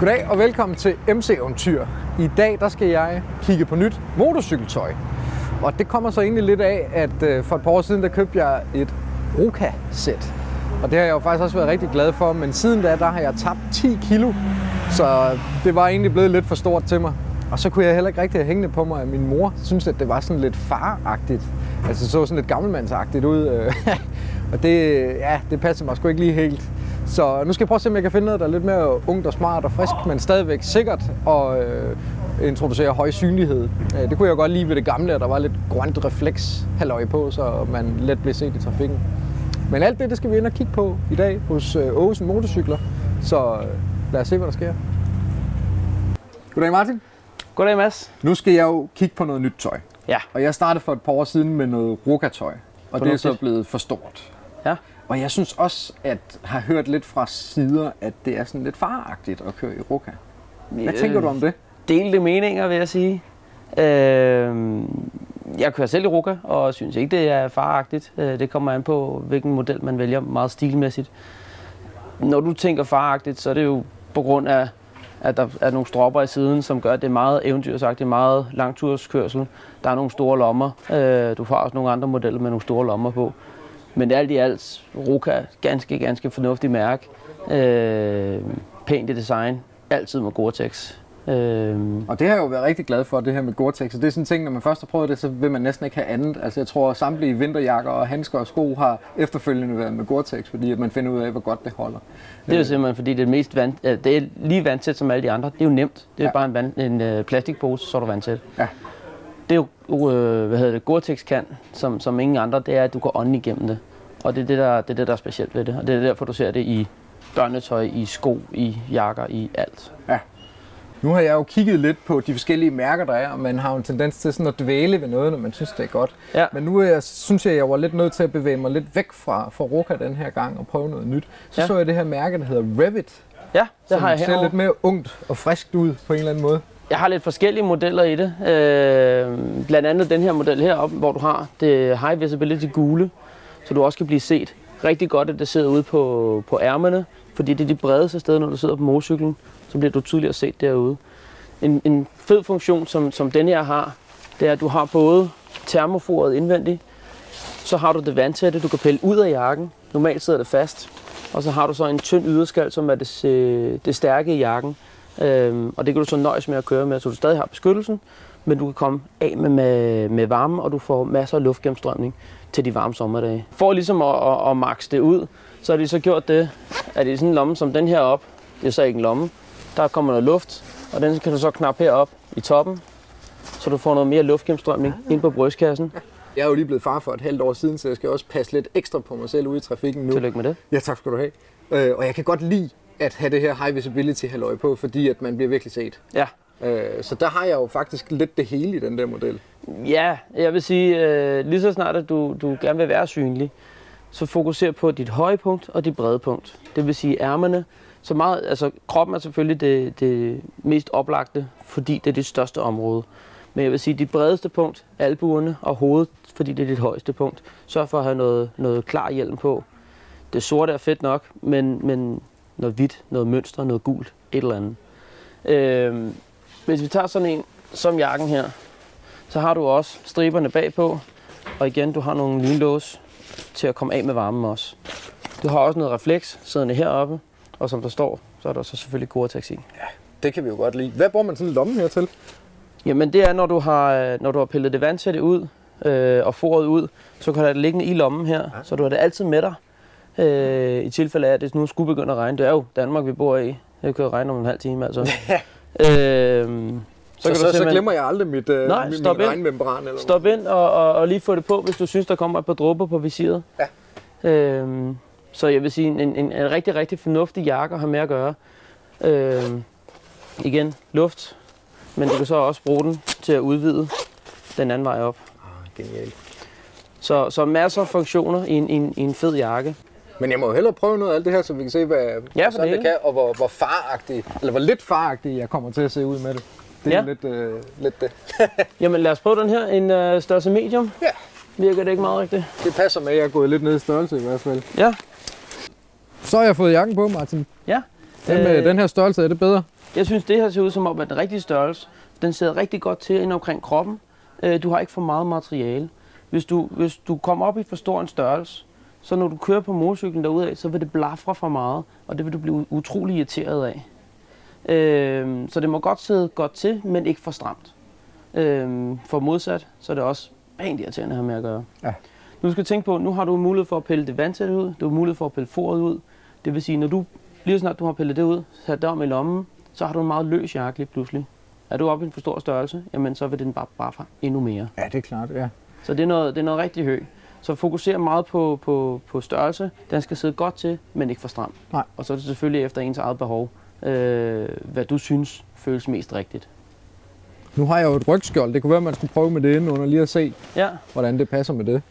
Goddag og velkommen til MC Eventyr. I dag der skal jeg kigge på nyt motorcykeltøj. Og det kommer så egentlig lidt af, at øh, for et par år siden der købte jeg et Roka-sæt. Og det har jeg jo faktisk også været rigtig glad for, men siden da der har jeg tabt 10 kilo. Så det var egentlig blevet lidt for stort til mig. Og så kunne jeg heller ikke rigtig have hængende på mig, at min mor synes, at det var sådan lidt faragtigt. Altså så sådan lidt gammelmandsagtigt ud. Øh. og det, ja, det passede mig sgu ikke lige helt. Så nu skal jeg prøve at se, om jeg kan finde noget, der er lidt mere ungt og smart og frisk, men stadigvæk sikkert og øh, introducere høj synlighed. Øh, Det kunne jeg godt lide ved det gamle, at der var lidt grønt refleks halløj på, så man let blev set i trafikken. Men alt det, det skal vi ind og kigge på i dag hos øh, Aarhusen Motorcykler. Så øh, lad os se, hvad der sker. Goddag Martin. Goddag, Mads. Nu skal jeg jo kigge på noget nyt tøj. Ja. Og jeg startede for et par år siden med noget Roka-tøj. Og det er så Fornuftigt. blevet for stort. Ja. Og jeg synes også, at har hørt lidt fra sider, at det er sådan lidt faragtigt at køre i Roka. Hvad tænker du om det? Delte meninger, vil jeg sige. Øh, jeg kører selv i Ruka, og synes ikke, det er faragtigt. Øh, Det kommer an på, hvilken model man vælger, meget stilmæssigt. Når du tænker faragtigt, så er det jo på grund af, at der er nogle stropper i siden, som gør, at det er meget eventyrsagtigt, meget langturskørsel. Der er nogle store lommer. Øh, Du får også nogle andre modeller med nogle store lommer på. Men alt i alt, Ruka, ganske, ganske fornuftig mærke. Øh, pænt i design. Altid med Gore-Tex. Øh, Og det har jeg jo været rigtig glad for, det her med Gore-Tex. Og det er sådan en ting, når man først har prøvet det, så vil man næsten ikke have andet. Altså jeg tror, at samtlige vinterjakker og handsker og sko har efterfølgende været med Gore-Tex, fordi at man finder ud af, hvor godt det holder. det er jo simpelthen fordi, det er, mest vand, øh, det er lige vandtæt som alle de andre. Det er jo nemt. Det er ja. bare en, vand, en øh, plastikpose, så er du vandtæt. Ja. Det er jo, øh, hvad hedder det, Gore-Tex kan, som, som ingen andre, det er, at du kan ånde igennem det. Og det er det, der, det er det, der er specielt ved det. Og det er derfor, du ser det i børnetøj, i sko, i jakker, i alt. Nu har jeg jo kigget lidt på de forskellige mærker, der er, og man har jo en tendens til sådan at dvæle ved noget, når man synes, det er godt. Ja. Men nu jeg, synes jeg, jeg var lidt nødt til at bevæge mig lidt væk fra, fra Roka den her gang og prøve noget nyt. Så ja. Ja. så jeg det her mærke, der hedder Revit, Ja, det har jeg ser herovre. lidt mere ungt og friskt ud på en eller anden måde. Jeg har lidt forskellige modeller i det. Øh, blandt andet den her model heroppe, hvor du har det high visibility gule, så du også kan blive set. Rigtig godt, at det sidder ude på, på ærmerne, fordi det er de bredeste steder, når du sidder på motorcyklen, så bliver du tydeligere set derude. En, en fed funktion, som, som den her har, det er, at du har både termoforet indvendigt, så har du det vandtætte, du kan pille ud af jakken. Normalt sidder det fast. Og så har du så en tynd yderskal, som er det, øh, det stærke i jakken. Øhm, og det kan du så nøjes med at køre med, så du stadig har beskyttelsen, men du kan komme af med, med, med varme, og du får masser af luftgennemstrømning til de varme sommerdage. For ligesom at, at, at max det ud, så har de så gjort det, at det er sådan en lomme som den her op, det er så ikke en lomme, der kommer noget luft, og den kan du så knappe herop i toppen, så du får noget mere luftgennemstrømning ind på brystkassen. Jeg er jo lige blevet far for et halvt år siden, så jeg skal også passe lidt ekstra på mig selv ude i trafikken nu. Tillykke med det. Ja, tak skal du have. Øh, og jeg kan godt lide at have det her high visibility halløj på, fordi at man bliver virkelig set. Ja, Øh, så der har jeg jo faktisk lidt det hele i den der model. Ja, jeg vil sige, øh, lige så snart at du, du gerne vil være synlig, så fokuser på dit høje punkt og dit brede punkt. Det vil sige ærmerne. Så meget, altså kroppen er selvfølgelig det, det mest oplagte, fordi det er dit største område. Men jeg vil sige, dit bredeste punkt, albuerne og hovedet, fordi det er dit højeste punkt. Sørg for at have noget, noget klar hjelm på. Det sorte er fedt nok, men, men noget hvidt, noget mønster, noget gult, et eller andet. Øh, hvis vi tager sådan en som jakken her, så har du også striberne bagpå, og igen, du har nogle lynlås til at komme af med varmen også. Du har også noget refleks siddende heroppe, og som der står, så er der så selvfølgelig Gore-Tex i. Det kan vi jo godt lide. Hvad bruger man sådan en lomme her til? Jamen det er, når du har, øh, når du har pillet det vandtætte ud øh, og foret ud, så kan det liggende i lommen her, ja. så du har det altid med dig. Øh, I tilfælde af, at det nu skulle begynde at regne. Det er jo Danmark, vi bor i. Det kan jo regne om en halv time, altså. øh, Så, så, kan så, du så simpelthen- glemmer jeg aldrig mit, øh, Nej, min, stop ind. regnmembran. Eller Stop ind og, og, og lige få det på, hvis du synes, der kommer et par dråber på visiret. Ja. Øhm, så jeg vil sige, en, en, en rigtig, rigtig fornuftig jakke have med at gøre. Øhm, igen, luft, men du kan så også bruge den til at udvide den anden vej op. Ah, genialt. Så, så masser af funktioner i en, i en, i en fed jakke. Men jeg må jo hellere prøve noget af alt det her, så vi kan se, hvad Ja, sådan det det. kan, og hvor, hvor faragtig, eller hvor lidt faragtig jeg kommer til at se ud med det. Det er ja. lidt, øh, lidt det. Jamen lad os prøve den her, en øh, størrelse medium. Ja. Virker det ikke meget rigtigt? Det passer med, at jeg er gået lidt ned i størrelse i hvert fald. Ja. Så har jeg fået jakken på, Martin. Ja. Den, med, Øh. den her størrelse, er det bedre? Jeg synes, det her ser ud som om, at den rigtige størrelse, den sidder rigtig godt til ind omkring kroppen. Øh, du har ikke for meget materiale. Hvis du, hvis du kommer op i for stor en størrelse, så når du kører på motorcyklen derudad, så vil det blafre for meget, og det vil du blive utrolig irriteret af. Øh, så det må godt sidde godt til, men ikke for stramt. Øh, for modsat, så er det også pænt irriterende at have med at gøre. Ja. Nu skal tænke på, nu har du mulighed for at pille det vandsætte ud, du har mulighed for at pille foret ud. Det vil sige, når du lige snart du har pillet det ud, sat det om i lommen, så har du en meget løs jakke lige pludselig. Er du oppe i en for stor størrelse, jamen så vil den bare bare endnu mere. Ja, det er klart, ja. Så det er noget, det er noget rigtig højt. Så fokuser meget på, på, på størrelse. Den skal sidde godt til, men ikke for stram. Nej. Og så er det selvfølgelig efter ens eget behov, øh, hvad du synes føles mest rigtigt. Nu har jeg jo et rygskjold. Det kunne være, at man skulle prøve med det inden under lige at se, Ja, hvordan det passer med det.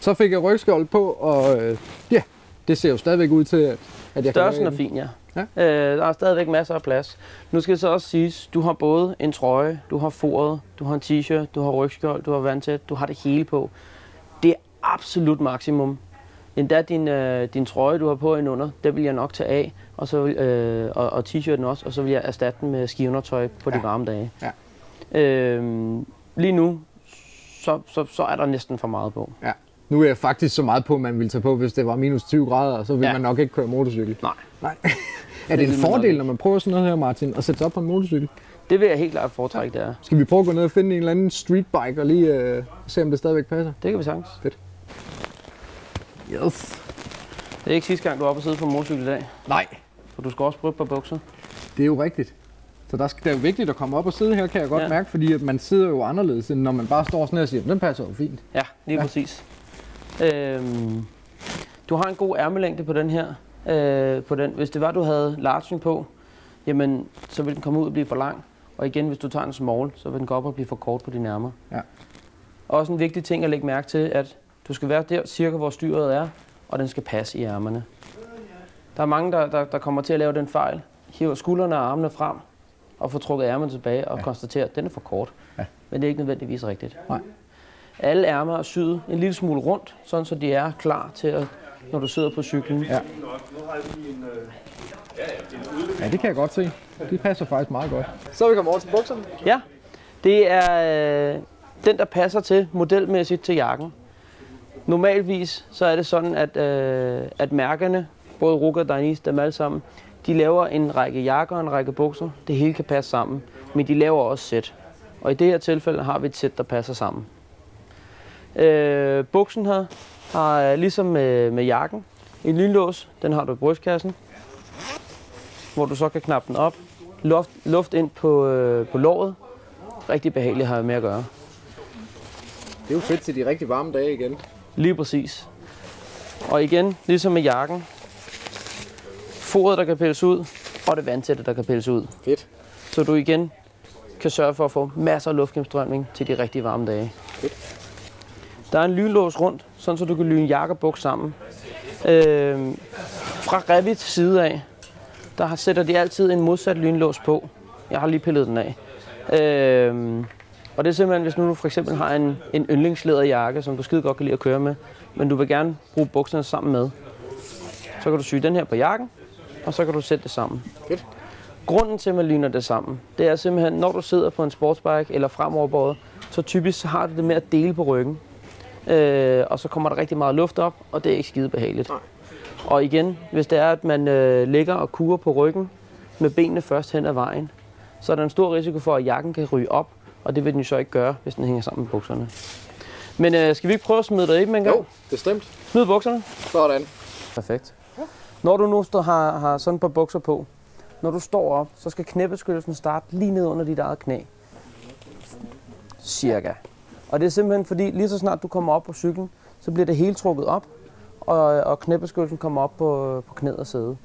Så fik jeg rygskjold på, og øh, ja, det ser jo stadigvæk ud til, at, at jeg størrelsen er kan fin, ja. Ja. Øh, der er stadigvæk masser af plads. Nu skal det så også siges, du har både en trøje, du har foret, du har en t-shirt, du har rygskjold, du har vandtæt, du har det hele på. Absolut maksimum. Endda din, øh, din trøje, du har på indunder, det vil jeg nok tage af, og, så, øh, og, og t-shirten også, og så vil jeg erstatte den med skiundertøj på de Ja. varme dage. Ja. Øh, lige nu, så, så, så er der næsten for meget på. Ja. Nu er jeg faktisk så meget på, man ville tage på, hvis det var minus 20 grader, så ville Ja. man nok ikke køre motorcykel. Nej. Nej. er det en fordel, når man prøver sådan noget her, Martin, at sætte sig op på en motorcykel? Det vil jeg helt klart foretrække, det er. Skal vi prøve at gå ned og finde en eller anden streetbike og lige øh, se, om det stadigvæk passer? Det kan vi sagtens. Yes. Det er ikke sidste gang, du er oppe og sidde på en motorcykel i dag. Nej, For du skal også prøve på bukser. det er jo rigtigt. Så der skal, det er jo vigtigt at komme op og sidde her, kan jeg godt Ja. mærke, fordi at man sidder jo anderledes, end når man bare står sådan her og siger, den passer jo fint. Ja, lige ja. præcis. Øhm, du har en god ærmelængde på den her. Øh, på den. Hvis det var, du havde largen på, jamen, så vil den komme ud og blive for lang. Og igen, hvis du tager en small, så vil den gå op og blive for kort på dine ærmer. Ja. Også en vigtig ting at lægge mærke til, at du skal være der cirka, hvor styret er, og den skal passe i ærmerne. Der er mange, der, der, der kommer til at lave den fejl. Hiver skuldrene og armene frem, og får trukket ærmerne tilbage og Ja. konstaterer, at den er for kort. Ja. Men det er ikke nødvendigvis rigtigt. Nej. Alle ærmer er syet en lille smule rundt, sådan så de er klar til, at, når du sidder på cyklen. Ja. Ja, det kan jeg godt se. Det passer faktisk meget godt. Så er vi kommet over til bukserne. Ja, det er øh, den, der passer til modelmæssigt til jakken. Normalvis så er det sådan, at, øh, at mærkerne, både Ruka og Danis, dem alle sammen, de laver en række jakker og en række bukser. Det hele kan passe sammen, men de laver også sæt. Og i det her tilfælde har vi et sæt, der passer sammen. Øh, buksen her har øh, ligesom med, med jakken en lynlås. Den har du i brystkassen, hvor du så kan knappe den op. Luft, luft ind på, øh, på låret. Rigtig behageligt har jeg med at gøre. Det er jo fedt til de rigtig varme dage igen. Lige præcis. Og igen, ligesom med jakken. Foret, der kan pilles ud, og det vandtætte, der kan pilles ud. Fedt. Så du igen kan sørge for at få masser af luftgennemstrømning til de rigtig varme dage. Der er en lynlås rundt, sådan så du kan lyne jakke og buks sammen. Øh, fra Revit side af, der har- sætter de altid en modsat lynlås på. Jeg har lige pillet den af. Øh, og det er simpelthen, hvis nu du for eksempel har en, en yndlingslæderjakke, som du skide godt kan lide at køre med, men du vil gerne bruge bukserne sammen med, så kan du sy den her på jakken, og så kan du sætte det sammen. Fedt. Grunden til, at man lyner det sammen, det er simpelthen, når du sidder på en sportsbike eller fremoverbåret, så typisk så har du det med at dele på ryggen. Øh, og så kommer der rigtig meget luft op, og det er ikke skide behageligt. Nej. Og igen, hvis det er, at man øh, ligger og kurer på ryggen med benene først hen ad vejen, så er der en stor risiko for, at jakken kan ryge op, og det vil den jo så ikke gøre, hvis den hænger sammen med bukserne. Men øh, skal vi ikke prøve at smide dig i dem en gang? Jo, bestemt. Smid bukserne. Sådan. Perfekt. Når du nu står, har, har sådan et par bukser på, når du står op, så skal knæbeskyttelsen starte lige ned under dit eget knæ. Cirka. Og det er simpelthen fordi, lige så snart du kommer op på cyklen, så bliver det hele trukket op, og, og knæbeskyttelsen kommer op på, på knæet og sædet.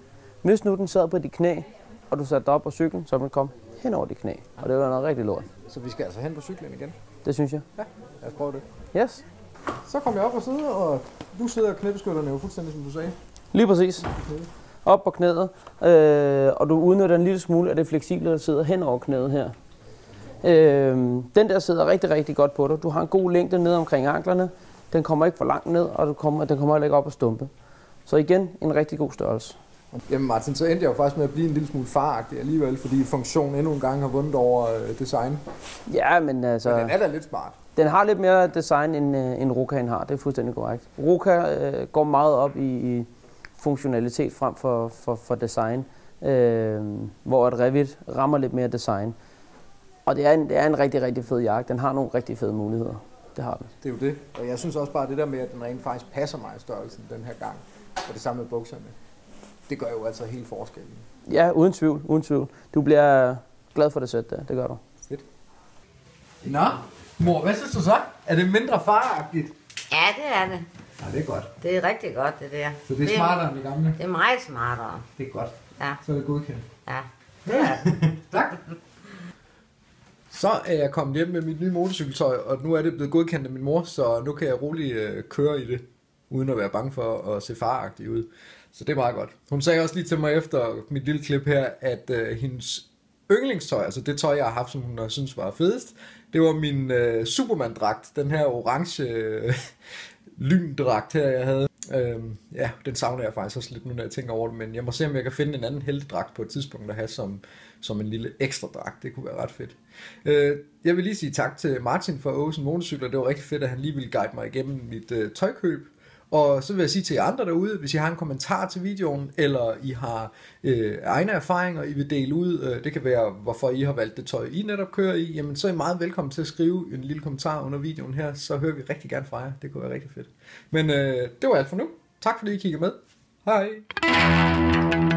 Hvis nu den sad på dit knæ, og du satte dig op på cyklen, så ville den komme hen over dit knæ. Og det var noget rigtig lort. Så vi skal altså hen på cyklen igen. Det synes jeg. Lad os prøve det. Yes, Så kom jeg op og sidder, og du sidder knæbeskytterne jo fuldstændig som du sagde. lige præcis. Op på knæet, øh, og du udnytter en lille smule af det fleksible, der sidder hen over knæet her. Øh, den der sidder rigtig, rigtig godt på dig. Du har en god længde ned omkring anklerne. Den kommer ikke for langt ned, og du kommer, den kommer heller ikke op at stumpe. Så igen, en rigtig god størrelse. Jamen Martin, så endte jeg jo faktisk med at blive en lille smule faragtig alligevel, fordi funktion endnu en gang har vundet over øh, design. Ja, men altså... Men den er da lidt smart. Den har lidt mere design, end, øh, end Rokaen har. Det er fuldstændig korrekt. Roka øh, går meget op i, i funktionalitet frem for, for, for design, øh, hvor et Revit rammer lidt mere design. Og det er, en, det er en rigtig, rigtig fed jakke. Den har nogle rigtig fede muligheder. Det har den. Det er jo det. Og jeg synes også bare det der med, at den rent faktisk passer mig i størrelsen den her gang. Og det samme med bukserne. Det gør jo altså helt forskellen. Ja, uden tvivl. Uden tvivl. Du bliver glad for det sæt der. Det gør du. Fedt. Nå, mor, hvad synes du så? Er det mindre faragtigt? Ja, det er det. Ja, det er godt. Det er rigtig godt, det der. Så det er smartere end det gamle? Det er meget smartere. Det er godt. Ja, Så er det godkendt. ja. Det er det. Tak. Så er jeg kommet hjem med mit nye motorcykeltøj, og nu er det blevet godkendt af min mor, så nu kan jeg roligt øh, køre i det, uden at være bange for at se faragtig ud. Så det er meget godt. Hun sagde også lige til mig efter mit lille klip her, at øh, hendes yndlingstøj, altså det tøj, jeg har haft, som hun har synes var fedest, det var min øh, Superman-dragt, den her orange øh, lyndragt her, jeg havde. Øhm, ja, den savner jeg faktisk også lidt nu, når jeg tænker over det, men jeg må se, om jeg kan finde en anden heltedragt på et tidspunkt at have som, som en lille ekstra dragt. Det kunne være ret fedt. Øh, jeg vil lige sige tak til Martin for Åsen Motorcykler. Det var rigtig fedt, at han lige ville guide mig igennem mit øh, tøjkøb. Og så vil jeg sige til jer andre derude, hvis I har en kommentar til videoen, eller I har øh, egne erfaringer, I vil dele ud, øh, det kan være, hvorfor I har valgt det tøj, I netop kører i, jamen så er I meget velkommen til at skrive en lille kommentar under videoen her, så hører vi rigtig gerne fra jer. Det kunne være rigtig fedt. Men øh, det var alt for nu. Tak fordi I kiggede med. Hej!